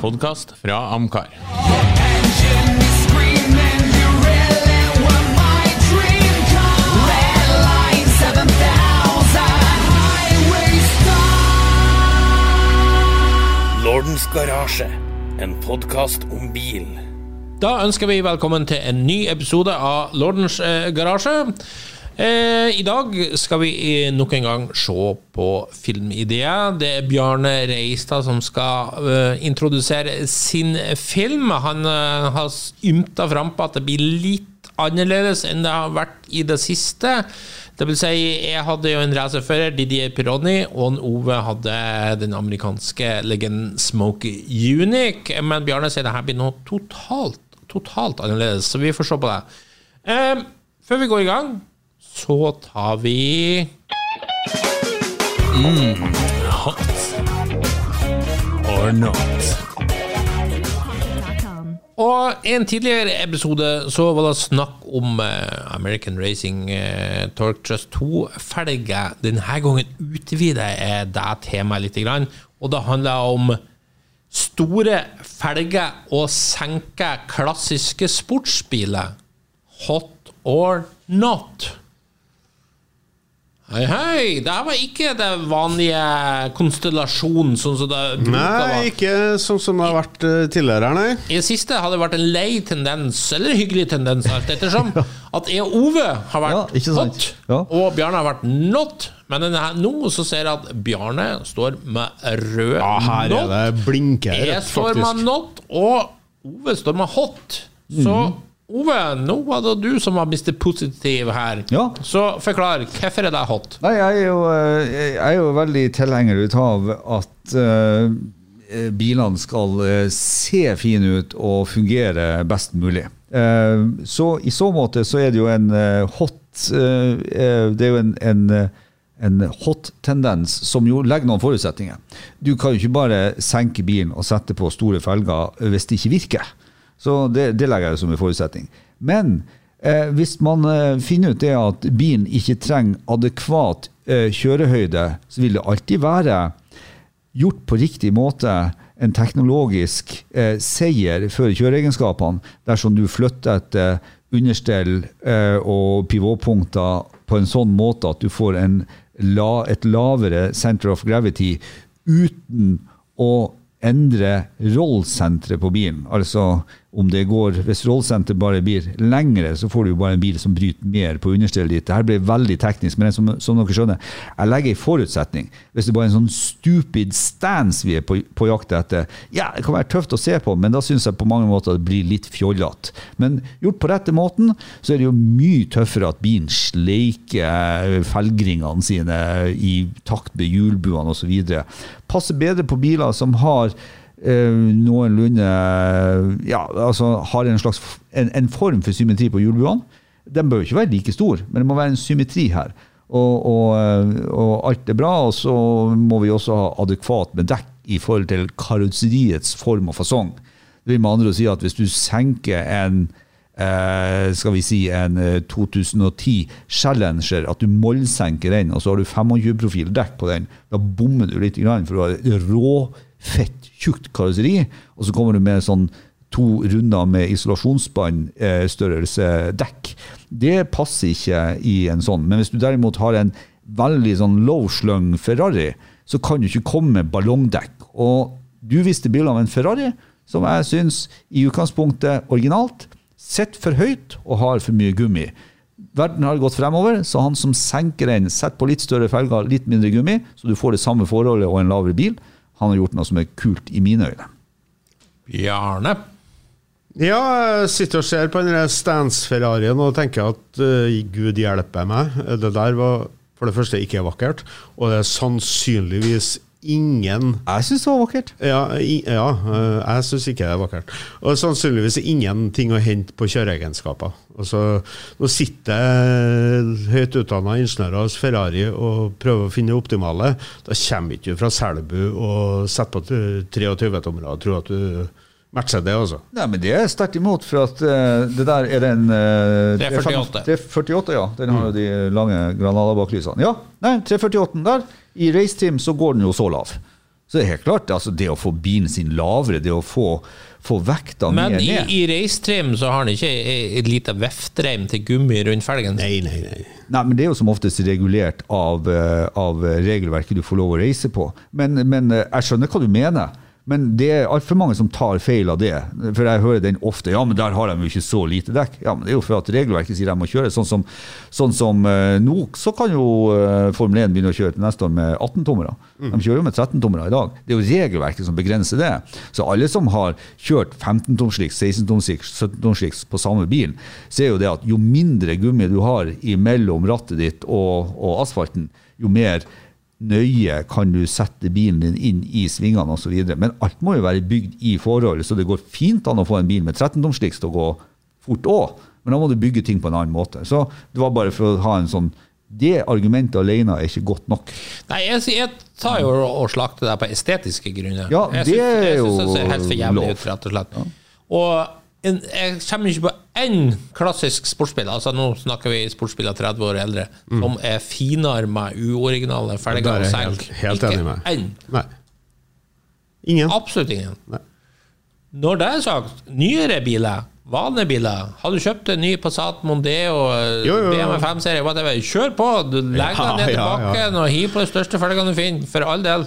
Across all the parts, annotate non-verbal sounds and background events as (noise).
podkast fra Amcar. Lordens garasje, en podkast om bil. Da ønsker vi velkommen til en ny episode av Lordens eh, garasje. Eh, I dag skal vi eh, nok en gang se på filmideer. Det er Bjarne Reistad som skal eh, introdusere sin film. Han har ymta frampå at det blir litt annerledes enn det har vært i det siste. Det vil si, jeg hadde jo en racerfører, Didier Pironi, og Ove hadde den amerikanske legenden Smokey Unique. Men Bjarne sier det her blir noe totalt, totalt annerledes, så vi får se på det. Eh, før vi går i gang, så tar vi Hot or not? Og i en tidligere episode så var det snakk om eh, American Racing eh, Torque Trust 2-felger. Denne gangen utvider jeg det temaet litt, og det handler om store felger og senke klassiske sportsbiler. Hot or not? Hei, hei! Det her var ikke det vanlige konstellasjonen, sånn som det bruker å Nei, ikke sånn som det har vært eh, tidligere nei. I det siste har det vært en lei tendens, eller hyggelig tendens, alt ettersom, (laughs) at jeg og Ove har vært Ja, hot, Ja. og Bjarne har vært not. Men denne her, nå så ser jeg at Bjarne står med rød Ja, her er not. det blinker, Jeg står med not, og Ove står med hot. Så Mhm. Ove, nå var det du som var Mr. Positiv her. Ja. Så forklar, hvorfor er det hot? Nei, jeg er jo, eh, jeg er jo veldig tilhenger av at uh, bilene skal eh, se fine ut og fungere best mulig. Uh, så i så måte så er det jo en hot eh, Det er jo en, en en hot-tendens som jo legger noen forutsetninger. Du kan jo ikke bare senke bilen og sette på store felger hvis det ikke virker. Så det, det legger jeg som en forutsetning. Men eh, hvis man eh, finner ut det at bilen ikke trenger adekvat eh, kjørehøyde, så vil det alltid være gjort på riktig måte en teknologisk eh, seier for kjøreegenskapene dersom du flytter et eh, understell eh, og pivotpunkter på en sånn måte at du får en la, et lavere center of gravity uten å endre rollsenteret på bilen. Altså om det går Hvis rollsenter bare blir lengre, så får du jo bare en bil som bryter mer på understellet ditt. Dette blir veldig teknisk, men som, som dere skjønner, jeg legger en forutsetning. Hvis det bare er en sånn stupid stance vi er på, på jakt etter, ja, det kan være tøft å se på, men da syns jeg på mange måter det blir litt fjollete. Men gjort på rette måten, så er det jo mye tøffere at bilen sleiker felgringene sine i takt med hjulbuene osv. Passer bedre på biler som har noenlunde Ja, altså har en slags en, en form for symmetri på hjulbuene. Den bør jo ikke være like stor, men det må være en symmetri her. Og, og, eh, og alt er bra, og så må vi også ha adekvat med dekk i forhold til karosseriets form og fasong. Det vil med andre å si at hvis du senker en eh, skal vi si en eh, 2010 Challenger, at du mollsenker den, og så har du 25-profil dekk på den, da bommer du litt, for du har et råfett, tjukt karosseri, og så kommer du med sånn to runder med isolasjonsbånd, eh, størrelse dekk. Det passer ikke i en sånn. Men hvis du derimot har en veldig sånn low-slung Ferrari, så kan du ikke komme med ballongdekk. Og du viste bilde av en Ferrari som jeg syns i utgangspunktet originalt sitter for høyt og har for mye gummi. Verden har gått fremover, så han som senker den, setter på litt større felger, litt mindre gummi, så du får det samme forholdet og en lavere bil, han har gjort noe som er kult i mine øyne. Bjarne. Ja, jeg sitter og ser på den Stance-Ferrarien og tenker at uh, gud hjelpe meg. Det der var for det første ikke vakkert, og det er sannsynligvis ingen Jeg syns det var vakkert. Ja, i, ja eh, jeg syns ikke det er vakkert. Og sannsynligvis ingenting å hente på kjøreegenskaper. Altså, nå sitter høyt utdanna ingeniører hos Ferrari og prøver å finne det optimale. Da kommer ikke du fra Selbu og setter på 23-tommere og tror at du matcher det, altså. Nei, men det er sterkt imot, for at uh, det der er den uh, 348. 348, ja. Den har jo de lange Granada-baklysene. Ja, nei, 348 der. I raceteam så går den jo så lav. Så det er helt klart, altså det å få bilen sin lavere, det å få, få vekta Men mer i, Men i reistrim så har han ikke et lite veftreim til gummi rundt felgen. Nei, nei, nei. Nei, men Det er jo som oftest regulert av, eh, av regelverket du får lov å reise på. Men, men eh, jeg skjønner hva du mener. Men det er altfor mange som tar feil av det. For jeg hører den ofte. Ja, men der har de jo ikke så lite dekk. Ja, men det er jo for at regelverket sier de må kjøre. Sånn som, sånn som eh, nå, så kan jo eh, Formel 1 begynne å kjøre til neste år med 18-tommere. De kjører jo med 13-tommere i dag. Det er jo regelverket som begrenser det. Så alle som har kjørt 15-tomsliks, 16-tomsliks, 17-tomsliks på samme bil, ser jo det at jo mindre gummi du har imellom rattet ditt og, og asfalten, jo mer nøye kan du sette bilen din inn i svingene osv. Men alt må jo være bygd i forhold, så det går fint an å få en bil med 13-tomsliks til å gå fort òg, men da må du bygge ting på en annen måte. Så det var bare for å ha en sånn Det argumentet alene er ikke godt nok. Nei, jeg, jeg tar jo og slakter deg på estetiske grunner. Ja, jeg det syns- er jeg synes det ser helt for jævlig lov. ut, rett og slett. Og en, jeg kommer ikke på én klassisk sportsbil, altså nå snakker vi sportsbiler 30 år eldre, som er finarma, uoriginale er og senk. helt, helt Ikke enig med. Ingen. Absolutt ingen. Nei. Når det er sagt, nyere biler, vanlige biler Har du kjøpt en ny Passat Mondeo. BMW 5-serie, whatever, kjør på! Du legger Ja, den ned til ja, ja. bakken og hiv på de største felgene du finner, for all del.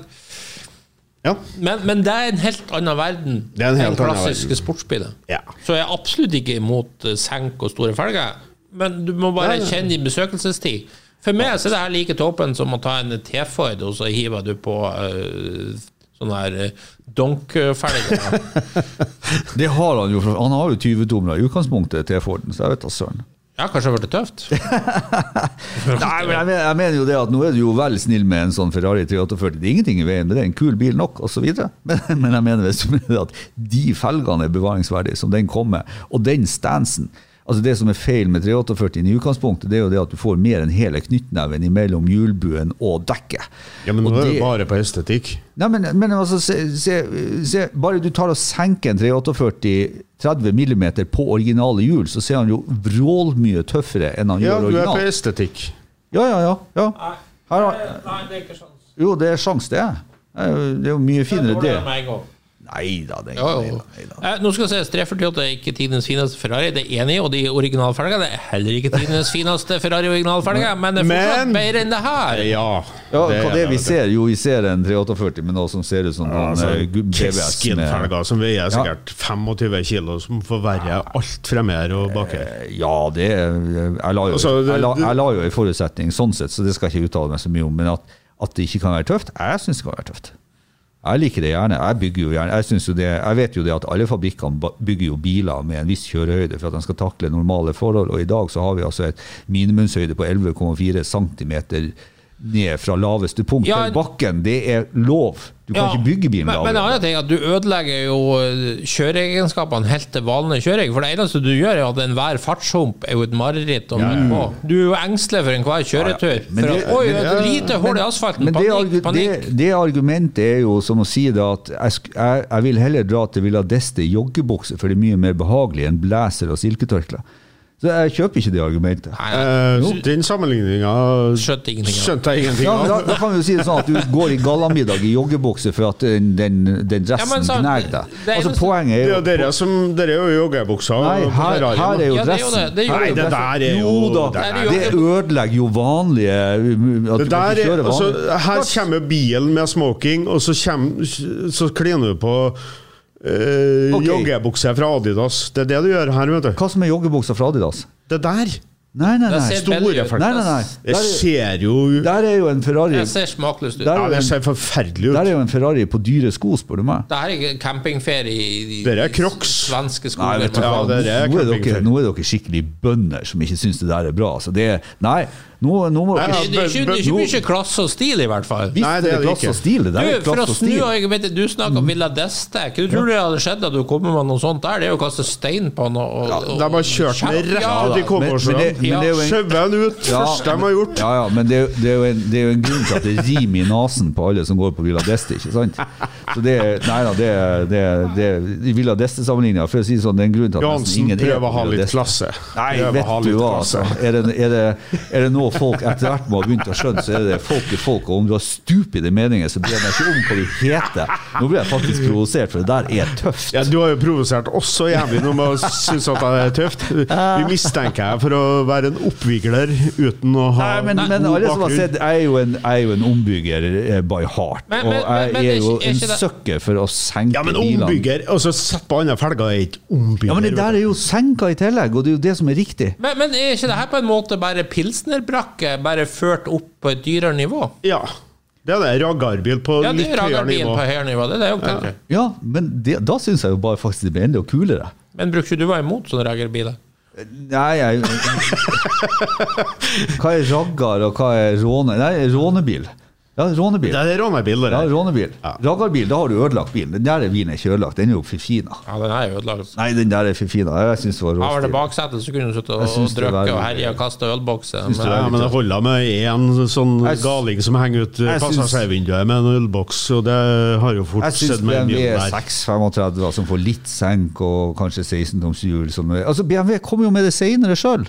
Ja. Men, men det er en helt annen verden Det er en helt enn klassiske sportsbiler. Ja. Så jeg er absolutt ikke imot eh, senk og store felger, men du må bare Nei, kjenne din besøkelsestid. For meg så er det her like tåpent som å ta en T-Ford, og så hiver du på uh, sånne her uh, donk-felger. (laughs) Det har han jo, han har jo 20 tomler i utgangspunktet T-Forden, så jeg vet da søren. Ja, kanskje det har blitt tøft? (laughs) Nei, men jeg mener, jeg mener jo det at nå er du jo vel snill med en sånn Ferrari 348. Det er ingenting i veien med det, en kul bil nok, osv. (laughs) Men, men jeg mener hvis du mener at de felgene er bevaringsverdige, som den kommer, og den stansen Altså Det som er feil med 348 i utgangspunktet, det er jo det at du får mer enn hele knyttneven mellom hjulbuen og dekket. ja, men nå er det det- jo bare på estetikk. Nei, men, men altså, se, se, se, bare du tar og senker en 348 30 mm på originale hjul, så ser han jo vrålmye tøffere enn han Ja, gjør du er på estetikk. Ja, ja, ja. ja. Her har, Nei, det er ikke sjans. jo, det er sjans, det. Det er det er jo mye finere, det. Nei da, det er Jo, nei da. Eh, Nå skal jeg si 348 er ikke tidenes fineste Ferrari, det er enig, og de originalfelgene er heller ikke tidenes (laughs) fineste Ferrari originalfelger, men det er fortsatt Men- bedre enn det her. Ja. Ja, hva er det vi ser? Jo, vi ser en 348 med noe som ser ut som noen Altså, eh, Keskin-felger som veier sikkert 25 kilo, som forverrer alt fra mer og bak her. Ja, det er- Jeg la jo, Altså, det- jeg la, jeg la jo en forutsetning sånn sett, så det skal jeg ikke uttale meg så mye om. Men at, at det ikke kan være tøft, jeg syns det kan være tøft. Jeg liker det gjerne. Jeg bygger jo gjerne Jeg, jo det, jeg vet jo det at alle fabrikkene bygger jo biler med en viss kjørehøyde for at de skal takle normale forhold, og i dag så har vi altså et minimumshøyde på 11,4 cm ned fra laveste punkt Ja, til bakken. Det er lov. Du kan Ja, ikke bygge bilen men, men en lavere. annen ting at du ødelegger jo eh, kjøreegenskapene helt til vanlig kjøring. For det eneste du gjør, er at enhver fartshump er jo et mareritt å møte på. Du er jo engstelig for enhver kjøretur. Ja, For det- at, oi, men- et lite hull i asfalten. Men Panikk, det, panikk. Det, det argumentet er jo som å si det at jeg, jeg, vil heller dra til Villa d'Este i joggebukse, for det er mye mer behagelig enn blazer og silketørkle. Så jeg kjøper ikke det argumentet. Nei, Eh, den sammenligninga Skjønte av. jeg ingenting Ja, da, av. da kan vi jo si det sånn at du går i gallamiddag i joggebukse for at den, den, dressen Ja, dressen men gnager deg. det Altså Poenget Det er er jo jo dere som Dere er jo joggebuksa. Nei, her, her er jo Ja, det er jo dressen. det. Det er jo- Nei, det der er jo Jo da, Det er det ødelegger jo vanlige At Det du der ikke er, altså, her kommer bilen med smoking, og så, kommer, så kliner du på eh, Ok. joggebukse fra Adidas. Det er det du gjør her, vet du. Hva som er joggebuksa fra Adidas? Det der. Nei, nei, nei. Store folk. Nei, nei, nei. Det Der, ser jo der er jo en Ferrari Det ser smakløst ut. Der- Ja, det ser forferdelig ut. Der er jo en Ferrari på dyre sko, spør du meg. Det her er campingferie i, i Dere er Crocs. i svenske Nei, vet du Ja, er nå, er dere, nå er dere skikkelig bønder som ikke syns det der er bra. Altså det, nei, nå, nå må Nei, dere ja, det, det, er ikke, det er ikke mye klasse og stil, i hvert fall. Nei, det er det det klasse ikke. og stil. Det er Du, for å snu argumentet, du snakker om Villa d'Este. Hva du tror det hadde skjedd at du kommer med noe sånt der? Det er jo å kaste stein på noe. Og, og, De har kjørt den rett Ja, ut i da. Men- men det- men Kommersjøen. det er jo en- Skjøvet den ut. Ja, Første de har gjort. Ja, ja, men det, det, er jo en, det er jo en grunn til at det rimer i nesen på alle som går på Villa d'Este, ikke sant? Så det er- Nei da, det er- det er- det er- I Villa d'Este-sammenligninga, for å si det sånn, det er en grunn til at nesten ingen er prøver å ha litt klasse. Nei, vet du hva, altså. Er det, er, det, er det noe folk etter hvert må ha begynt å skjønne, så er det folk er folk. Og om du har stupide meninger, så bryr jeg meg ikke om hva du heter. Nå blir jeg faktisk provosert, for det der er tøft. Ja, Du har jo provosert oss så jævlig nå med å synes at det er tøft. Vi mistenker deg for å være en oppvigler uten å ha Nei, men, men alle som har sett, jeg er jo en, jeg er jo en ombygger eh, by heart. Men- og jeg men er jo er ikke- er en sucker for å senke Ja, men bilene. og Altså, sett på andre felger er ikke ombygger. Ja, men det der er jo senka i tillegg, og det er jo det som er riktig. Men, men er ikke det her på en måte bare pilsnerbrakke, bare ført opp på et dyrere nivå? Ja. Det er det. Raggarbil på Ja, det litt er høyere ragarbil nivå. på høyere nivå. Det er det jo tenker. Ja, men det, da syns jeg jo bare faktisk det blir enda kulere. Men bruker ikke du være imot sånne raggarbiler? Nei, jeg (laughs) Hva er raggar, og hva er råne... Nei, rånebil. Ja, rånebil. Det er rånebil, det Ja, rånebil. Ja. Raggarbil, da har du ødelagt bilen. Den der bilen er ikke ødelagt, den er jo forfina. Ja, den er ødelagt. Nei, den der er forfina. Jeg syns det var Har det råstil. baksetet, så kunne du sittet Jeg og drukket og herja og kasta ølbokser. Det Men, Ja, men det holder med én sånn Jeg galing som henger ut Jeg syns- passasjervinduet med en ølboks, og det har jo fort Jeg syns skjedd med BMW bilen der. 635 som får litt senk og kanskje 16-toms hjul som er- Altså, BMW kommer jo med det senere sjøl.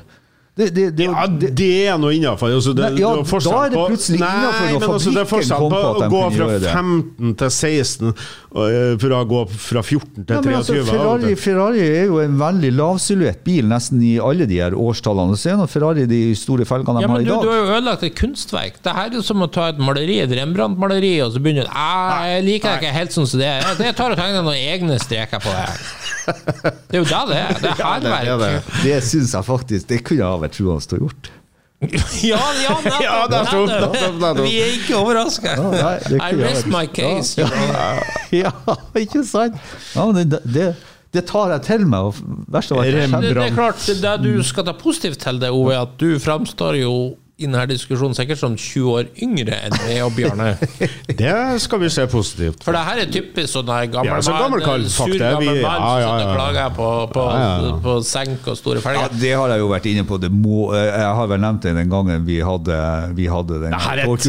Det, det, det, Ja, det, er noe innafor. Altså, det, Nei, ja, det da er det plutselig men altså, det er forskjell på å gå fra 15 til 16, og, eh, å gå fra 14 til Ja, 23. altså, Ferrari. Ferrari er jo en veldig lavsilhuett bil nesten i alle de her årstallene. Se nå Ferrari de store felgene de ja, har i du, dag. du har jo ødelagt et kunstverk. Det her er jo som å ta et maleri, et Rembrandt-maleri, og så begynner du «Ah, Jeg liker det ikke helt sånn som det er. Jeg tar og tegner noen egne streker på det her. Det er jo det det er. Det er Ja, det det. Det syns jeg faktisk Det kunne jeg ha vært troende til å gjort. (laughs) Ja, ja, (laughs) nettopp, Ja, nettopp, nettopp, nettopp. Vi er ikke overraska. Ja, I rest my case. Ja. Ja, ikke sant? Ja, men det, det, det tar jeg til meg. Det, det er klart, det du skal ta positivt til det, Ove, at du framstår jo i denne diskusjonen sikkert som 20 år yngre enn meg og Bjarne. (laughs) Det skal vi se positivt For det her er typisk sånn gammel Ja, så mann, gammelkall, sur gammel mann ja, som ja, sitter og klager på, på, Ja, ja, ja. på senk og store felger. Ja, det har jeg jo vært inne på. Det må, jeg har vel nevnt det den gangen vi hadde, vi hadde den er et,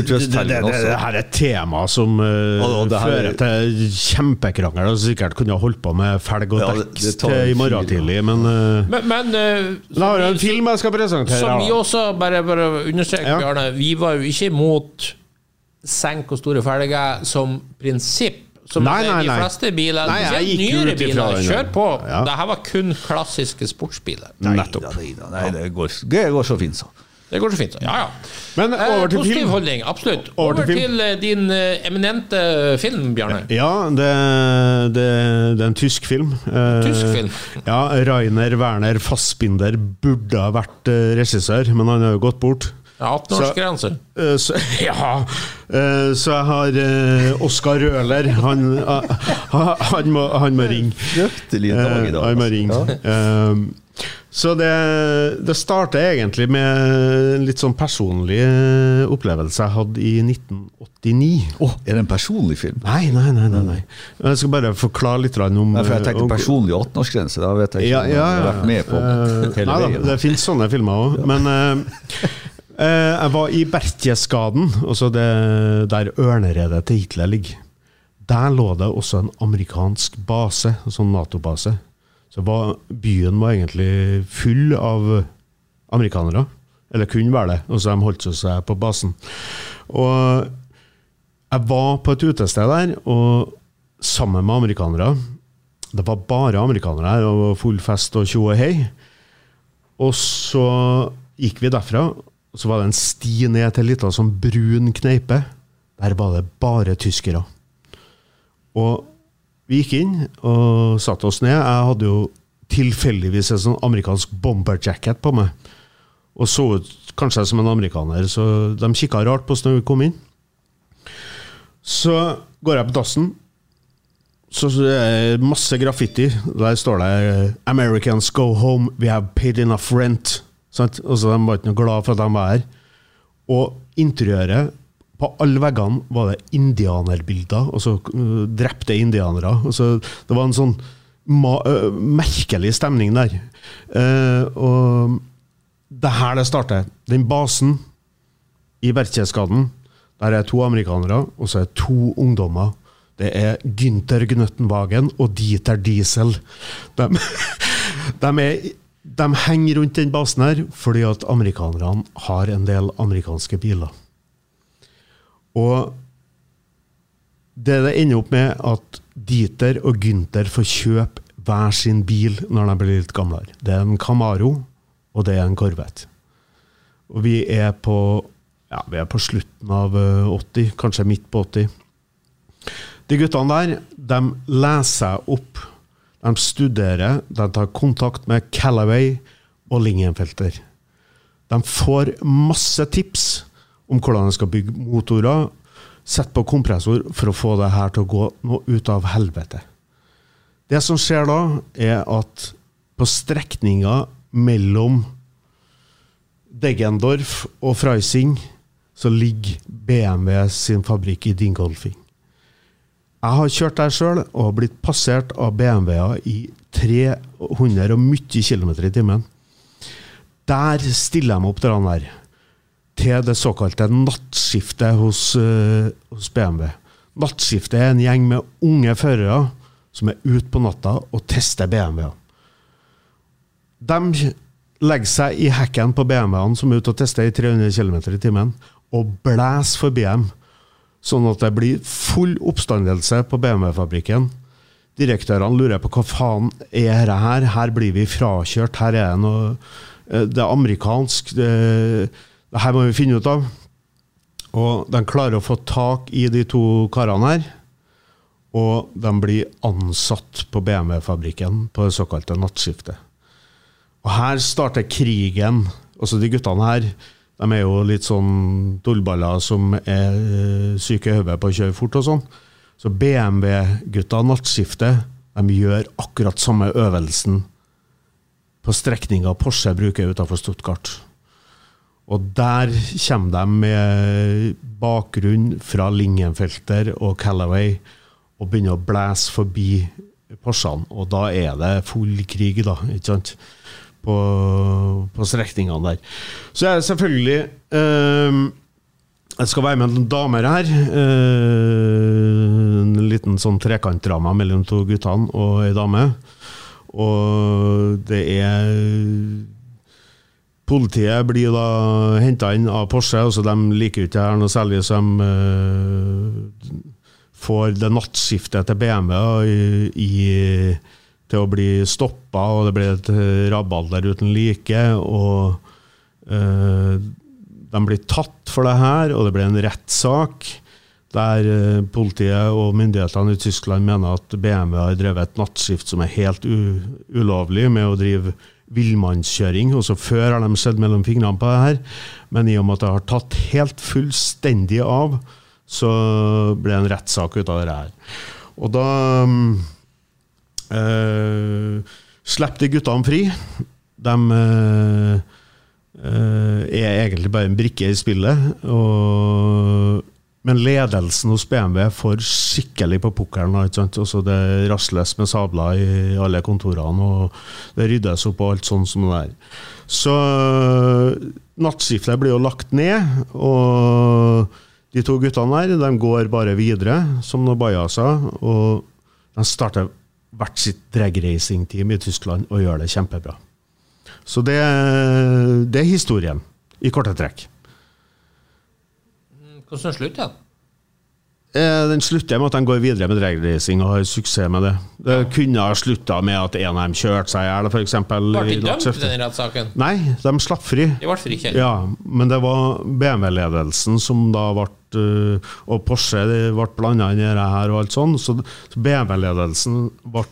det, også. her er et tema som uh, Og- og er- fører til kjempekrangel, og sikkert kunne holdt på med felg og Ja, til i morgen tidlig, men uh, Men, men uh, har en film jeg skal presentere. som vi også, bare, bare understreke, Ja. Bjarne, vi var jo ikke imot senk og store felger som prinsipp. Som Nei, nei, de nei. fleste biler, Nei, jeg gikk nyere ut ifra biler, kjør på. ja. Dette var kun klassiske sportsbiler. Nettopp. Nei, da, nei, det går, det går så fint, så. Det går så fint. så. Ja, ja. Men Eh, over til positiv film. holdning, absolutt. Over Over, til til eh, din eh, eminente film, Bjarne. Ja, det, det, det er en tysk film. Eh, Tysk film? Ja, Rainer Werner Fassbinder burde ha vært eh, regissør, men han har jo gått bort. Ja, 18-årsgrense. Eh, Så, (laughs) ja, eh, så jeg har eh, Oskar Røler. Han, eh, (laughs) han, må, han må ringe. Fryktelig dag i dag. Eh, Han må altså. ringe. Ja. Eh, Så det, det starter egentlig med en litt sånn personlig eh, opplevelse jeg hadde i 1989. Åh, er det en personlig film? Nei, nei, nei. nei, nei. Jeg skal bare forklare litt om Nei, for jeg tenkte personlig 18-årsgrense. Da vet jeg ikke ja, om ja, jeg har vært med på Eh, hele nei da, det finnes sånne filmer òg. Men eh, eh, (laughs) jeg var i Bertjesgaden, altså der ørneredet til Hitler ligger. Der lå det også en amerikansk base, sånn Nato-base. Så var, byen var egentlig full av amerikanere. Eller kunne være det. Og så de holdt seg på basen. Og jeg var på et utested der, og sammen med amerikanere. Det var bare amerikanere her, og full fest og tjo og hei. Og så gikk vi derfra, og så var det en sti ned til en liten sånn brun kneipe. Der var det bare tyskere. Og vi gikk inn og satte oss ned. Jeg hadde jo tilfeldigvis en sånn amerikansk bomberjacket på meg. Og så ut kanskje som en amerikaner, så de kikka rart på oss når vi kom inn. Så går jeg på dassen, så så er det masse graffiti. Der står det 'Americans go home, we have paid enough rent'. Sant? Og så De var ikke noe glad for at de var her. Og interiøret på alle veggene var det indianerbilder, og så uh, drepte indianere. Og så, det var en sånn ma uh, merkelig stemning der. Uh, og det er her det starter. Den basen i Berkjesgaden, der er to amerikanere, og så er det to ungdommer. Det er Günther Gnøttenwagen og Dieter Diesel. De, (laughs) de er De henger rundt den basen her fordi at amerikanerne har en del amerikanske biler. Og det det ender opp med at Dieter og Gunther får kjøpe hver sin bil når de blir litt gamlere. Det er en Camaro, og det er en Corvette. Og vi er på, ja, vi er på slutten av eh, 80, kanskje midt på 80. De guttene der, de leser opp, de studerer, de tar kontakt med Callaway og Lingenfelter. De får masse tips om hvordan de skal bygge motorer, sette på kompressor for å få det her til å gå noe ut av helvete. Det som skjer da, er at på strekninga mellom Deggendorf og Freising så ligger BMW sin fabrikk i Dingolfing. Jeg har kjørt der sjøl og blitt passert av BMW-er i 300 og mye kilometer i timen. Der stiller de opp det der til det såkalte nattskiftet hos, uh, hos BMW. Nattskiftet er en gjeng med unge førere som er ute på natta og tester BMW-er. De legger seg i hekken på BMW-ene som er ute og tester i 300 km i timen, og blæser forbi dem, sånn at det blir full oppstandelse på BMW-fabrikken. Direktørene lurer på hva faen er dette her? Her blir vi frakjørt. Her er det noe eh, Det er amerikansk. Det, her må vi finne ut av. Og de klarer å få tak i de to karene her. Og de blir ansatt på BMW-fabrikken på det såkalte nattskiftet. Og her starter krigen. Altså De guttene her de er jo litt sånn tullballer som er eh, syke i hodet på å kjøre fort og sånn. Så BMW-gutta nattskiftet de gjør akkurat samme øvelsen på strekninga Porsche bruker utenfor Stuttgart. Og der kommer de med bakgrunn fra Lingenfelter og Callaway og begynner å blæse forbi Porschene. Og da er det full krig, da. ikke sant? På, på strekningene der. Så er selvfølgelig eh, Jeg skal være med noen damer her. Eh, en liten sånn trekantdrama mellom to guttene og ei dame. Og det er Politiet blir da henta inn av Porsche, altså de liker ikke det her noe særlig, så de eh, får det nattskiftet til BMW i, i, til å bli stoppa, og det ble et rabalder uten like. og uh, De blir tatt for det her, og det ble en rettssak der uh, politiet og myndighetene i Tyskland mener at BMW har drevet et nattskift som er helt ulovlig, med å drive villmannskjøring. Også før har de sett mellom fingrene på det her, men i og med at det har tatt helt fullstendig av, så ble det en rettssak ut av det her. Og da øh, slipp de guttene fri. De uh, uh, er egentlig bare en brikke i spillet. Og, men ledelsen hos BMW får skikkelig på pukkelen. det rasles med sabler i alle kontorene, og det ryddes opp og alt sånn som det er. Så nattskiftet blir jo lagt ned, og de to guttene der de går bare videre som Nobaya sa. og de starter hvert sitt dragracing-team i Tyskland og gjør det kjempebra. Så det, det er historien, i korte trekk. Hvordan slutter den? Eh, Den slutter med at de går videre med dragracing og har suksess med det. Det kunne ha slutta med at en av dem kjørte seg i hjel, f.eks. Ble de dømt i den rettssaken? Nei, de slapp fri. De ble frikjent. Ja, men det var BMW-ledelsen som da ble Og Porsche de ble blanda inn i det her og alt sånn, så BMW-ledelsen ble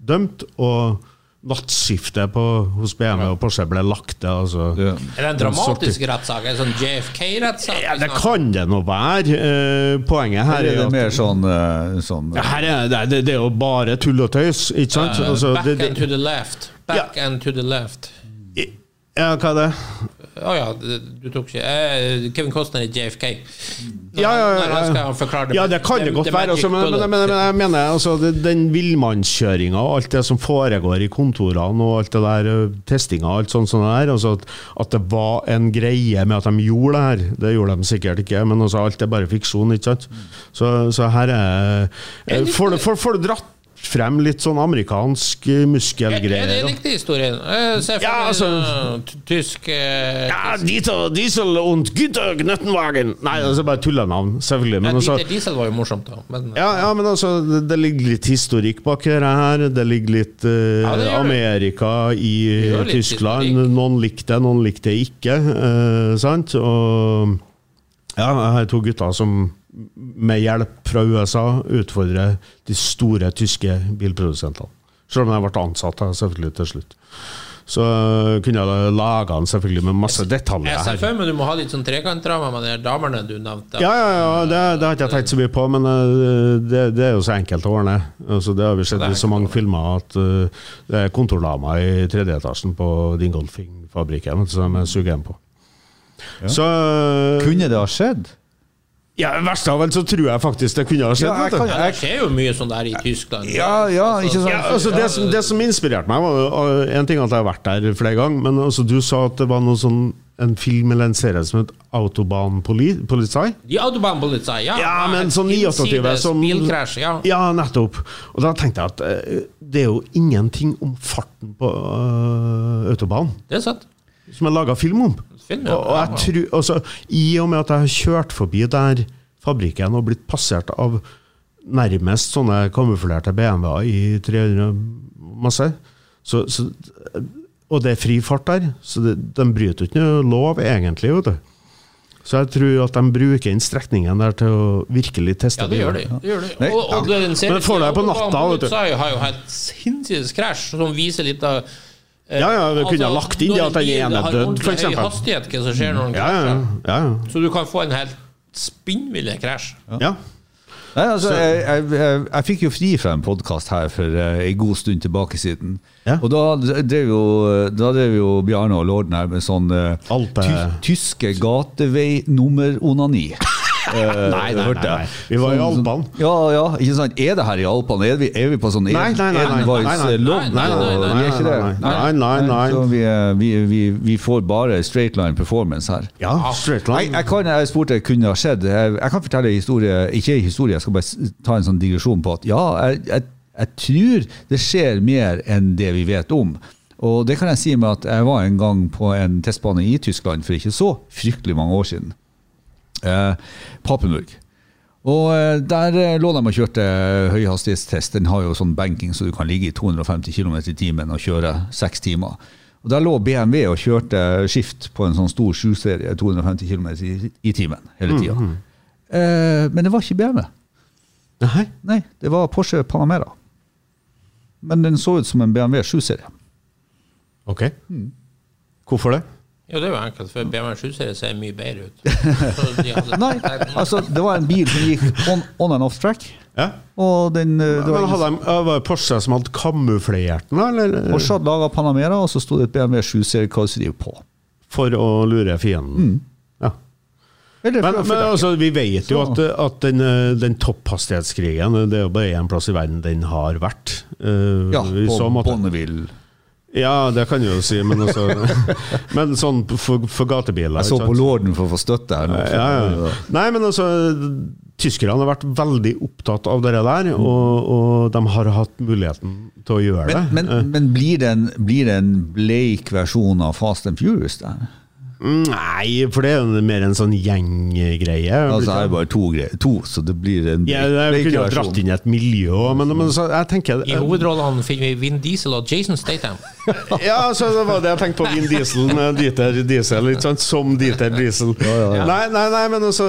dømt, og nattskiftet på, hos BMW og Porsche ble lagt til. Altså. Ja. Er det en dramatisk rettssak? En sånn JFK-rettssak? Ja, det kan det nå være. Eh, poenget her Her er er det at mer sånn, eh, sånn Ja, her er, det, det, det er jo bare tull og tøys, ikke sant? Uh, Altså, back det, and to the left. Back and to the left. Ja, hva er det? Å ja, du tok ikke eh, Kevin Costner i JFK. Når, Ja, ja, ja, når han ja. skal forklare Ja, det kan det godt være. Altså, men, men, men, men jeg mener altså, det- den villmannskjøringa og alt det som foregår i kontorene og alt det der, testinga og alt sånt som det der, altså at, at det var en greie med at de gjorde det her, det gjorde de sikkert ikke, men altså, alt er bare fiksjon, ikke sant? Så, så her er det- får- får du dratt frem litt sånn amerikansk muskelgreier. Er, det riktig historien? Se for Ja, altså- sånn tysk eh, Ja, Dieter Diesel und Güter Gnøttenwagen Nei, altså bare tullenavn, selvfølgelig. Men ja, altså, Dieter Diesel var jo morsomt, da. Men, ja, ja, men altså, det, det ligger litt historikk bak her. Det ligger litt eh, Ja, det. Amerika i litt Tyskland. historikk. Noen likte det, noen likte det ikke. eh, sant? Og ja, jeg har to gutter som med hjelp fra USA utfordre de store tyske bilprodusentene. Selv om jeg ble ansatt selvfølgelig til slutt. Så øh, kunne jeg laga den selvfølgelig med masse detaljer jeg ser for meg du må ha litt sånn trekantdrama med de damene du nevnte. Ja, ja, ja, det, det har ikke tenkt så mye på, men øh, det, det er jo så enkelt å ordne. Altså, det har vi sett i så mange filmer at uh, det er kontordamer i tredje etasjen på Dingolfing-fabrikken som jeg suger en på. Så øh, Kunne det ha skjedd? Ja, Verst av alt så tror jeg faktisk det kunne ha skjedd. Ja, jeg kan- det skjer jo mye sånn der i Tyskland. Ja, ja, ikke sant? Ja, altså det, som, det som inspirerte meg, var en ting at jeg har vært der flere ganger, men altså, du sa at det var noe sånn, en film eller en serie som het Autobahnpolizei? Ja, Autobahnpolizei, ja. Ja, men sånn Hinsides 29 som Bilkrasj, ja. Ja, nettopp. Og da tenkte jeg at uh, det er jo ingenting om farten på uh, autobanen Det er sant. Som er laga film om. Film, ja. Og, og jeg tror, altså, I og med at jeg har kjørt forbi der fabrikken og blitt passert av nærmest sånne kamuflerte BMW-er i 300 masse, så, så, og det er fri fart der, så det, de bryter ikke noe lov egentlig. vet du. Så jeg tror at de bruker den strekningen der til å virkelig teste Ja, det gjør de. Det gjør de. Og, Og, og ja. Men får du det på natta, vet du. Så har jo hatt sinnssykt krasj som viser litt av Ja, ja, vi kunne ha lagt inn det at den ene er har f.eks. Høy hastighet, hva som skjer når den Ja, ja, krasjer. ja. ja. Så du kan få en helt spinnvill krasj. ja. Nei, altså, jeg, jeg, jeg, jeg fikk jo fri fra en podkast her for uh, en god stund tilbake siden. Ja. Og da drev jo, da drev jo Bjarne og Lorden her med sånn uh, ty tyske gatevei-nummer-onani. Uh, Nei, nei, nei, nei. Vi var i Alpene. Ja, ja, ikke sant. Er det her i Alpene? Er vi, er vi på sånn Nei, nei, nei, nei, nei, eh, vi eh, får bare straight line performance her. Ja, straight line. jeg, kan, jeg spurte jeg kunne ha skjedd. Jeg, jeg kan fortelle en historie, ikke en historie, jeg skal bare ta en sånn digresjon på at ja, jeg, jeg, jeg tror det skjer mer enn det vi vet om. Og det kan jeg si med at jeg var en gang på en testbane i Tyskland for ikke så fryktelig mange år siden. Eh, Papenburg. Og eh, der eh, lå de og kjørte høyhastighetstest. Den har jo sånn banking, så du kan ligge i 250 km i timen og kjøre seks timer. Og Der lå BMW og kjørte skift på en sånn stor 7-serie, 250 km i, timen hele tida. eh, men det var ikke BMW. Nei. Nei, det var Porsche Panamera. Men den så ut som en BMW 7-serie. Ok. Hvorfor det? Ja, det er jo enkelt, for BMW 7-serie ser mye bedre ut. (laughs) Hadde- Nei, altså det var en bil som gikk on, on and off track. Ja. Og den eh, det var Men hadde de, var det Porsche som hadde kamuflert den, eller? Porsche hadde laga Panamera, og så sto det et BMW 7-serie-karosseri på. For å lure fienden? Ja. Men, men altså, vi vet jo at, at den, eh, den topphastighetskrigen Det er jo bare én plass i verden den har vært. Uh, Ja, på. Bonneville. Ja, det kan du jo si, men, også, (laughs) men sånn for, for gatebiler Jeg så på lorden for å få støtte her nå. Ja, ja. Nei, men altså Tyskerne har vært veldig opptatt av det der, og, og de har hatt muligheten til å gjøre Men, det. men, men blir, det en, blir det en bleik versjon av Fast and Furious der? Nei, for det er jo mer en sånn gjenggreie. Altså er det bare to greier. To, så det blir en ja, jeg kunne ha dratt inn et miljø men, men så, jeg tenker I hovedrollene finner vi Vin Diesel og Jason Statham. (laughs) Ja, så det var det jeg tenkte på. Vin Diesel Dieter Diesel, ikke sant? som Dieter Diesel. Nei, nei, nei, men altså,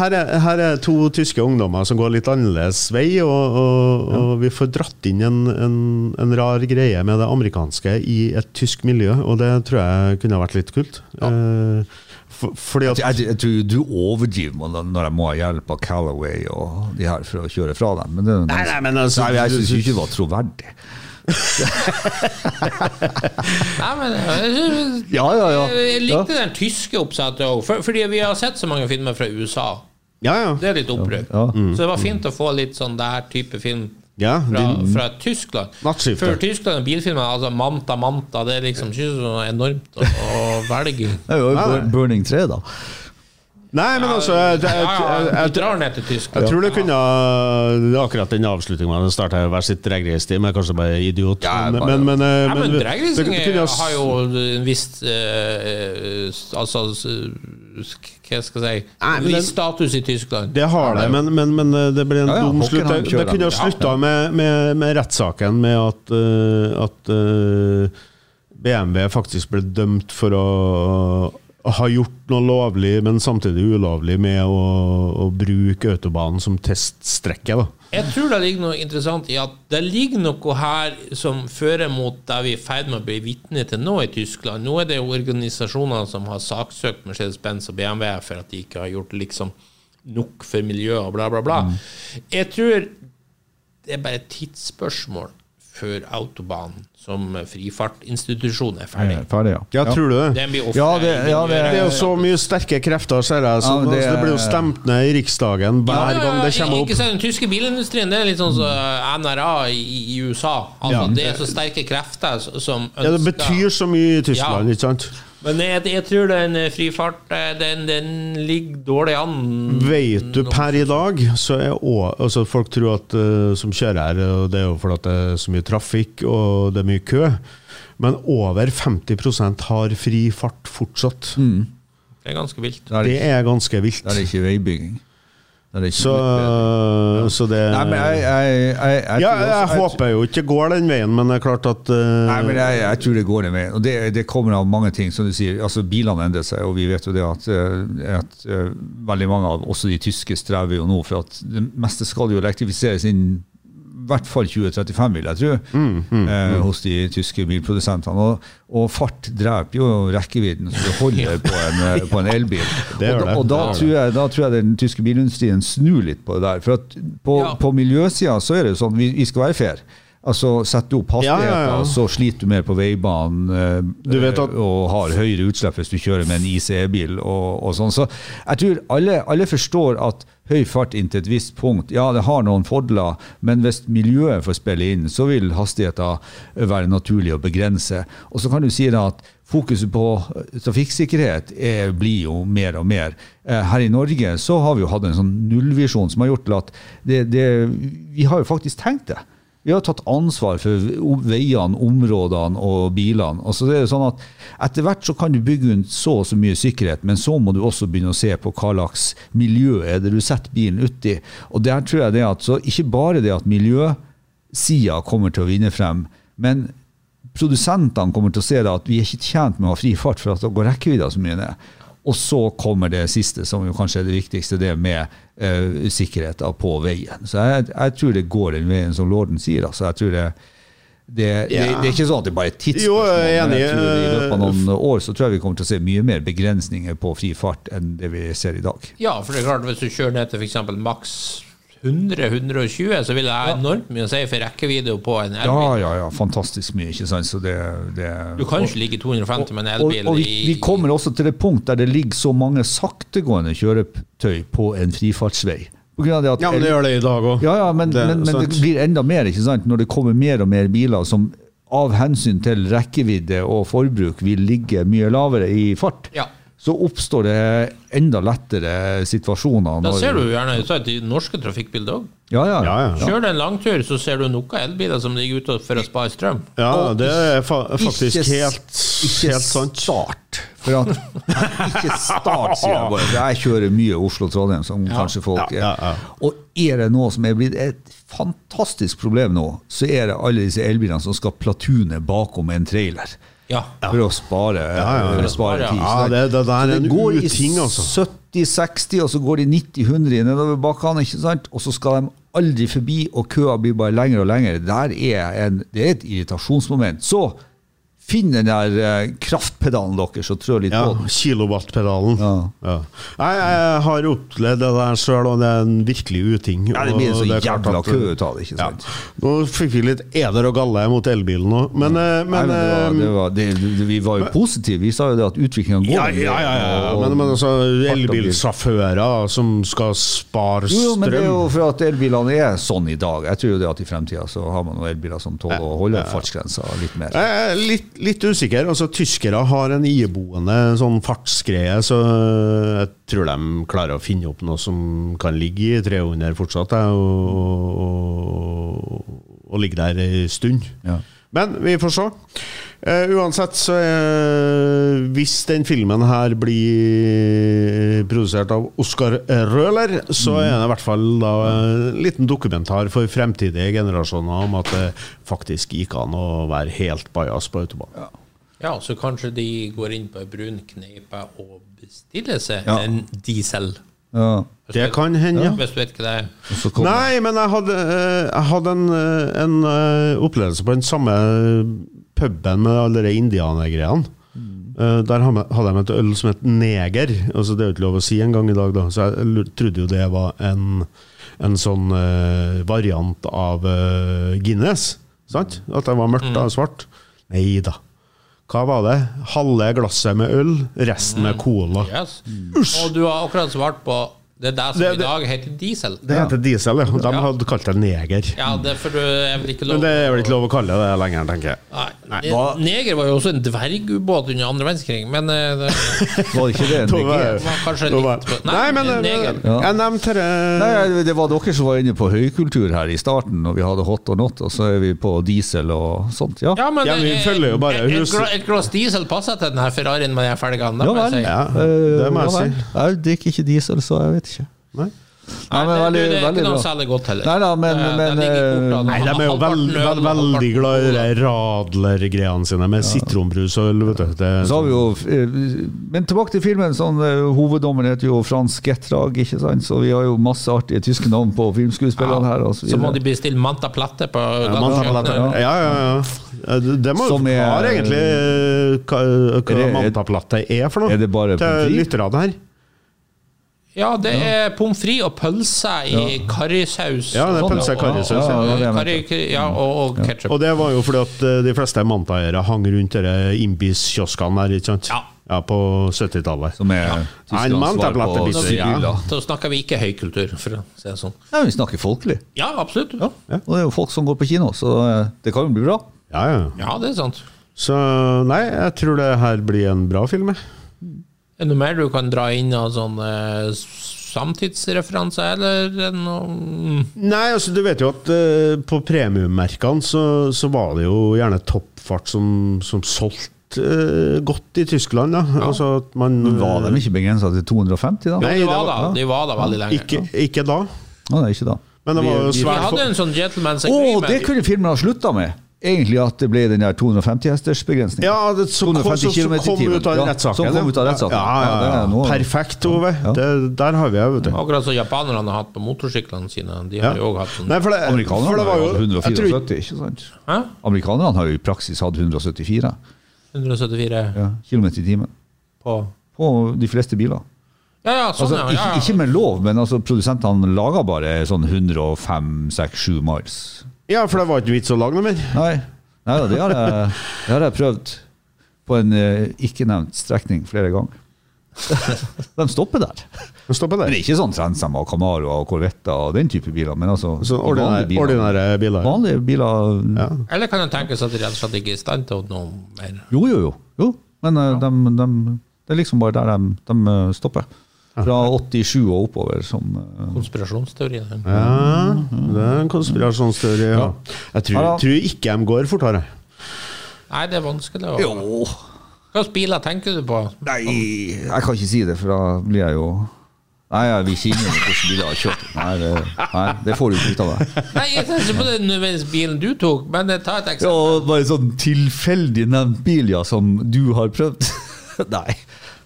her er, her er to tyske ungdommer som går litt annerledes vei, og, og, og vi får dratt inn en, en, en rar greie med det amerikanske i et tysk miljø, og det tror jeg kunne ha vært litt kult. Eh, for, fordi at Jeg, jeg tror du overdriver når- jeg må ha hjelp av Callaway og de her for å kjøre fra dem. Men det, Nei, nei, men altså- Nei, jeg syns ikke det var troverdig. (laughs) Nei, men jeg, Ja, ja, ja. jeg likte den tyske oppsettet òg, for, fordi vi har sett så mange filmer fra USA. Ja, ja. Det er litt opprykk. Ja. Så det var fint å få litt sånn der type film ja fra, din, fra Tyskland. Før For Tyskland er bilfilmer altså Manta Manta. Det er liksom ikke så enormt å, å velge. (laughs) Det er jo. Burning 3, da. Nei, men altså Jeg, jeg, jeg, drar ned til Tyskland. jeg tror det kunne Akkurat den avslutninga starta hver sitt dregreistig, men kanskje bare idiot. Ja, men, bare- men, men, eh, men ha- har jo en viss eh, Altså s- Hva skal jeg si? Nei, men status i Tyskland. Det har det, men, men, men eh, det ble en Ja, ja, dum slutt. Det, det kunne ha slutta med, med, med rettssaken med at, uh, at uh, BMW faktisk ble dømt for å, å ha gjort noe lovlig, men samtidig ulovlig, med å, å bruke autobanen som teststrekke. da. Jeg tror det ligger noe interessant i at det ligger noe her som fører mot det vi er i ferd med å bli vitne til nå i Tyskland. Nå er det jo organisasjoner som har saksøkt Mercedes-Benz og BMW for at de ikke har gjort liksom nok for miljøet og bla, bla, bla. Jeg tror det er bare et tidsspørsmål før autobanen som frifartinstitusjon er ferdig. Ferdig, ja. Ja, tror du det? Ja, det- ja, det- Det er jo så mye sterke krefter, ser jeg. Så Ja, det, det- blir jo stemt ned i Riksdagen hver gang det kommer Ikke opp. sant, Den tyske bilindustrien det er litt sånn som NRA i, i USA. Altså, Ja. Det er så sterke krefter som ønsker Ja, Det betyr så mye i Tyskland, Ja. ikke sant? Men jeg, jeg tror den eh, frifart eh, den, den ligger dårlig an. Vet du, per i dag så er også, altså Folk tror at uh, som kjører her, og det er jo fordi at det er så mye trafikk og det er mye kø, men over 50% har fri fart fortsatt. Det er ganske vilt. Det er, Det er ganske vilt. det er ikke veibygging. Det er ikke Så, så det Nei, men jeg, jeg, jeg, jeg, Ja, også- håper jo ikke går den veien, men det er klart at uh... Nei, men jeg, tror det går den veien. Og det, det kommer av mange ting. Som du sier, altså Bilene endrer seg, og vi vet jo det at, eh, at uh, veldig mange av også de tyske strever jo nå for at det meste skal jo elektrifiseres innen hvert fall 2035, vil jeg tro, Mm, eh, hos de tyske bilprodusentene. Og, og fart dreper jo rekkevidden som du holder (laughs) på en, eh, på en elbil. (laughs) Og, da, og da, tror jeg, da tror jeg den tyske bilindustrien snur litt på det der. For at på, Ja. på miljøsida så er det jo sånn, vi, vi skal være fair. Altså Setter du opp Ja, hastigheter, ja, ja. så sliter du mer på veibanen eh, Du vet at- og har høyere utslipp hvis du kjører med en ICE-bil og, og sånn. Så jeg tror alle, alle forstår at høy fart inntil et visst punkt, ja det har noen fordeler, men hvis miljøet får spille inn, så vil hastigheten være naturlig å begrense. Og så kan du si da at fokuset på eh, trafikksikkerhet er, blir jo mer og mer. Eh, Her i Norge så har vi jo hatt en sånn nullvisjon som har gjort til at det, det, vi har jo faktisk tenkt det. Vi har tatt ansvar for veiene, områdene og bilene. Og så er det sånn at Etter hvert så kan du bygge ut så og så mye sikkerhet, men så må du også begynne å se på hva slags miljø er det du setter bilen uti. Og der tror jeg det at så Ikke bare det at miljøsida kommer til å vinne frem, men produsentene kommer til å se det at vi er ikke tjent med å ha fri fart for at da går rekkevidda så mye ned. Og så kommer det siste, som jo kanskje er det viktigste, det med uh, sikkerheten på veien. Så jeg, jeg tror det går den veien som lorden sier. Altså. Jeg tror det, det, det, det er ikke sånn at det bare er tidsspørsmål. I løpet av noen år så tror jeg vi kommer til å se mye mer begrensninger på fri fart enn det vi ser i dag. Ja, for det er klart hvis du kjører ned til f.eks. maks 100-120, så vil det ha enormt mye å si for rekkevidde på en elbil. ja, ja. ja, Fantastisk mye, ikke sant. Så det, det Du kan ikke ligge 250 med en og, elbil og vi, vi kommer også til det punkt der det ligger så mange saktegående kjøretøy på en frifartsvei. På grunn av det at Ja, men det gjør det i dag òg. Ja, ja, men Det men, men det blir enda mer ikke sant? når det kommer mer og mer biler som av hensyn til rekkevidde og forbruk vil ligge mye lavere i fart. Ja. Så oppstår det enda lettere situasjoner. Da ser du gjerne så et norske trafikkbilder òg. Ja, ja. Ja, ja. Kjør du en langtur, så ser du noen elbiler som ligger ute for å spare strøm. Ja, Og det er fa faktisk Ikke helt, ikke helt sant. start. For at, (laughs) ikke start, sier jeg bare. Jeg kjører mye Oslo-Trondheim, som kanskje folk ja, ja, ja. er. Og er det noe som er blitt et fantastisk problem nå, så er det alle disse elbilene som skal platune bakom en trailer. Ja. For å spare, ja, ja, ja. å spare tid. Ja, det, det, det der er det en går i uting, altså. 70-60, og så går de 90-100 i nedoverbakkene, ikke sant? og så skal de aldri forbi, og køa blir bare lenger og lenger. Der er en, det er et irritasjonsmoment. Så finn den der eh, kraftpedalen deres og trå litt Ja, på den. kilowattpedalen. Ja. Ja. Jeg, jeg har opplevd det der sjøl, og det er en virkelig uting. Ja, det blir en så er jævla kø ut av det, ikke sant? Ja. Nå fikk vi litt eder og galle mot elbilen nå, men, eh, Nei, men, men det var, det eh, var, det, det, vi var jo positive. Vi sa jo det at utviklingen går. ja, ja, ja, ja. og- Men, men altså, elbilsjåfører som skal spare Jo, jo, men det er jo for at elbilene er sånn i dag. Jeg tror jo det at i fremtida så har man noen elbiler som tåler å holde fartsgrensa litt mer. Er litt, litt usikker. Altså, tyskere har en iboende sånn fartsgreie, så jeg tror de klarer å finne opp noe som kan ligge i 300 fortsatt, og, og, og, og ligge der ei stund. Ja. Men vi får se. Uh, uansett, så uh, Hvis den filmen her blir produsert av Oskar Røhler, så er det i hvert fall da en liten dokumentar for fremtidige generasjoner om at det faktisk gikk an å være helt bajas på autobahn. Ja, så kanskje de går inn på ei brun kneipe og bestiller seg Ja. en diesel. Ja. Det kan hende, ja. Hvis du vet hva det er. Nei, men jeg hadde, eh, jeg hadde en, eh, en eh, opplevelse på den samme puben med alle de indianergreiene. Eh, Der hadde de et øl som het Neger. Altså Det er jo ikke lov å si engang i dag, da. Så jeg trodde jo det var en, en sånn uh, variant av uh, Guinness. Sant? At det var mørkt og svart. Nei da. Hva var det? Halve glasset med øl, resten med cola. Yes. Og du har akkurat svart på det er det som Det- i dag heter diesel. Det heter diesel, ja. De Ja. hadde kalt det neger. Ja, det er for du ikke lov Men det er vel ikke lov å kalle det det lenger, tenker jeg. Nei. hva- Neger var jo også en dvergubåt under andre verdenskrig, men eh, det (laughs) Var det ikke det? (laughs) Var kanskje litt var- litt Nei, men en eh, neger. Ja. jeg nevnte det Nei, det var dere som var inne på høykultur her i starten, når vi hadde hot og not, og så er vi på diesel og sånt. Ja, Ja, men Ja, vi eh, følger jo bare et, et, hus- et glass diesel passer til den her Ferrarien med de felgene. Ja vel. Eh, det må jeg si. Jeg drikker ikke diesel, så jeg vet ikke. Nei. Nei, men det, veldig- det, det er ikke noe særlig godt heller. Nei da, men- men, eh, Nei, de er jo veld, veld, veldig glad i de radlergreiene sine med sitronbrus og øl, vet du. Det, Så har vi sånn- jo, eh, men tilbake til filmen. Sånn, eh, hoveddommeren heter jo Frans Gettrag, ikke sant? så vi har jo masse artige tyske navn på filmskuespillerne her. Og så Så må de bestille Manta Platte på ja, Manta platte. ja, ja, ja. Ja, Det må jo forklare egentlig eh, hva, hva Manta Platte er for noe. Er det bare til lytterne her. Ja, det er pommes frites og pølse i karrisaus. Ja, det er pølse i karrisaus, ja. Ja, Karri, ja, og, og ketsjup. Og det var jo fordi at eh, de fleste mantaeiere hang rundt disse Imbis-kioskene der, ikke sant? Ja. på 70-tallet. Som er Ja, en Tysklands på ja. Da Så snakker vi ikke høykultur, for å si det sånn. Ja, vi snakker folkelig. Ja, absolutt. Ja. Og det er jo folk som går på kino, så eh, det kan jo bli bra. Ja, ja. Ja, det er sant. Så nei, jeg tror det her blir en bra film. jeg. Er det noe mer du kan dra inn av sånne eh, samtidsreferanser, eller noe. Nei, altså du vet jo at uh, på premiummerkene så, så var det jo gjerne toppfart som, som solgte eh, godt i Tyskland. Da. Altså at man Var de ikke begrensa til 250, da? Nei, de, var da, de var da veldig lenge. ikke, ikke da, Nei, ikke da. men det var jo svært vi- hadde en sånn gentleman's Å, agreement. det kunne filmen ha slutta med! Egentlig at det ble den der 250 hesters begrensning. Ja, det, så, 250 så, så i kom timen. ut av Ja, som kom ut av rettssaken. Ja, ja, Ja, det ja. er Perfekt, Ove. Ja. Det, der har vi det, vet du. Akkurat som japanerne har hatt på motorsyklene sine. De Ja. har jo også hatt sånn Nei, for det, for Amerikanerne det var har jo 174, tror ikke sant? Hæ? Amerikanerne har jo i praksis hatt 174 174 ja, km i timen på på de fleste biler. Ja, ja, sånn, Altså, ja. ikke, ja. ikke med lov, men altså, produsentene lager bare sånn 105-6-7 miles. Ja, for det var ikke vits å lage noe mer. Nei, Nei da, det, har jeg, det har jeg prøvd på en eh, ikke-nevnt strekning flere ganger. (laughs) De stopper der. Men Stopp Men der. det er ikke sånn Transam og Camaro og Corvette og den type biler, men altså Så ordinære, biler. ordinære biler. Vanlige biler Ja. Eller kan det tenkes at de rett og slett ikke er i stand til noe mer? Jo, jo, jo. jo. Men ja. de, de, det er liksom bare der de, de eh, stopper. Fra 87 og oppover. Som, uh, Konspirasjonsteori? Ja, det er en konspirasjonsteori. Ja. Jeg tror, Ja tror ikke de går fortere. Nei, det er vanskelig å jo Hvilke biler tenker du på? Nei, jeg kan ikke si det, for da blir jeg jo Nei, jeg vil ikke innrømme hvilke biler har kjørt. Nei det, nei, det får du ikke ut av meg. Nei, jeg tenker ikke på den nødvendigvis bilen du tok, men ta et eksempel. Ja, bare sånn tilfeldig nevnt bil, ja, som du har prøvd. (laughs) Nei.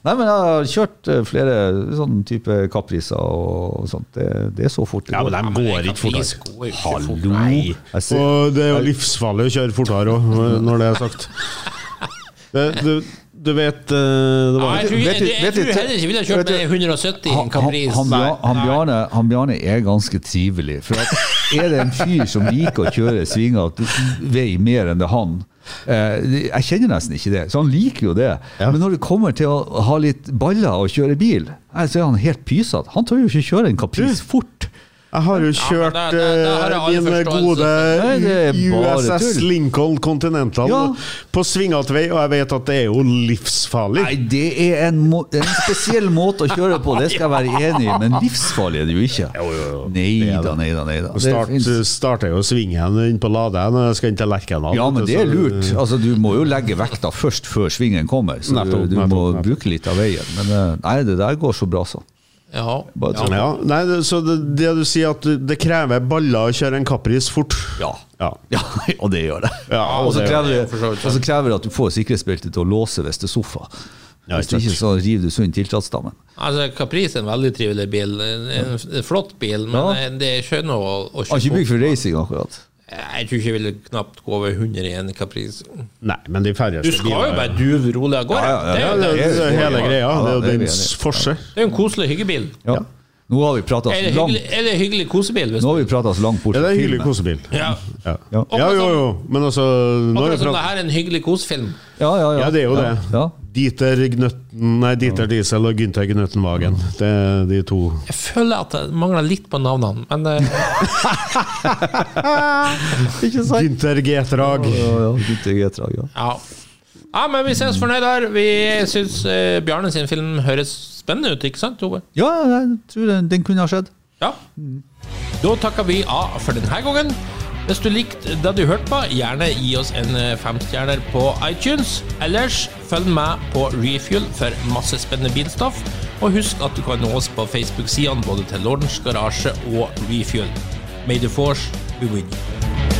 Nei, men jeg har kjørt eh, flere sånn type Capricer og sånt. Det, det er så fort det Ja, men de går ikke fortere. Går Hallo! Og det er jo livsfarlig å kjøre fortere òg, når det er sagt. (laughs) Det, du, du vet eh, det Ja, var, jeg tror, jeg, vet du- jeg, tror heller ikke ville kjørt med 170 i en Han, han, han, han, Bjarne, han Bjarne er ganske trivelig. For at er det en fyr som liker å kjøre svinger vei mer enn det han eh, Jeg kjenner nesten ikke det, så han liker jo det. Ja. Men når det kommer til å ha litt baller og kjøre bil, eh, så er han helt pysete. Han tør jo ikke kjøre en Caprice fort. Jeg har jo kjørt det- det- det har jeg all eh, min gode Nei, USS tull. Lincoln Continental Ja. på svingete vei, og jeg vet at det er jo livsfarlig. Nei, det er en, må en spesiell måte å kjøre på, det skal jeg være enig i, men livsfarlig er det jo ikke. Nei er da, det. nei da. Nei da. Og Det Start, starter jo svingen inn på Laderen når jeg skal inn til Lerkendal. Ja, men det er lurt. Altså, du må jo legge vekta først før svingen kommer, så Nettopp, du, du nettopp, må nettopp. bruke litt av veien. Men eh, nei, det der går så bra, så. Ja. Ja, nei, så det, det du sier at det krever baller å kjøre en Capris fort? Ja. Ja. Ja, (laughs) og det gjør det. Ja, og så krever, er krever det at du får sikkerhetsbeltet til å låse hvis det er sofa. Ja, Hvis ikke så river du sund tiltatsstammen. Altså, Caprice er en veldig trivelig bil. En, en, flott bil, men Ja. det er skjønn å, å Har ikke kjøre bygd for racing, akkurat. Jeg tror ikke jeg ville knapt gå over 100 i en Caprice. Nei, men de færreste Du skal jo biler- bare duve rolig av gårde. Ja, ja, ja, Det Ja, jo- det, det er- det er hele greia. Det er jo din enige Det er jo en koselig hyggebil. Ja. Nå har vi prata oss så langt hyggelig, er det hyggelig kosebil? Nå har vi pratet så langt bort Er det fra en hyggelig kosebil. ja. Ja. Ja. ja, jo, jo, men altså Akkurat som det her er en hyggelig kosefilm. Ja, ja, ja. Ja, det er jo det. Dieter Gnøtten Nei, Dieter Diesel og Gynter Gnøtten Wagen. Det er de to. Jeg føler at det mangler litt på navnene, men eh, (laughs) Ikke sant? Gynter G-Trag. Ja, ja, Gynter G-Trag, ja. ja. ja. Men vi ses fornøyd her. Vi syns eh, Bjarne sin film høres spennende ut, ikke sant, Tove? Ja, jeg tror den, den kunne ha skjedd. Ja. Da takker vi av for denne gangen. Hvis du likte det du hørte på, gjerne gi oss en eh, femstjerner på iTunes. Ellers følg med på Refuel for masse spennende bilstoff. Og husk at du kan nå oss på Facebook-sidene både til Lordens Garasje og Refuel. May the force be with you.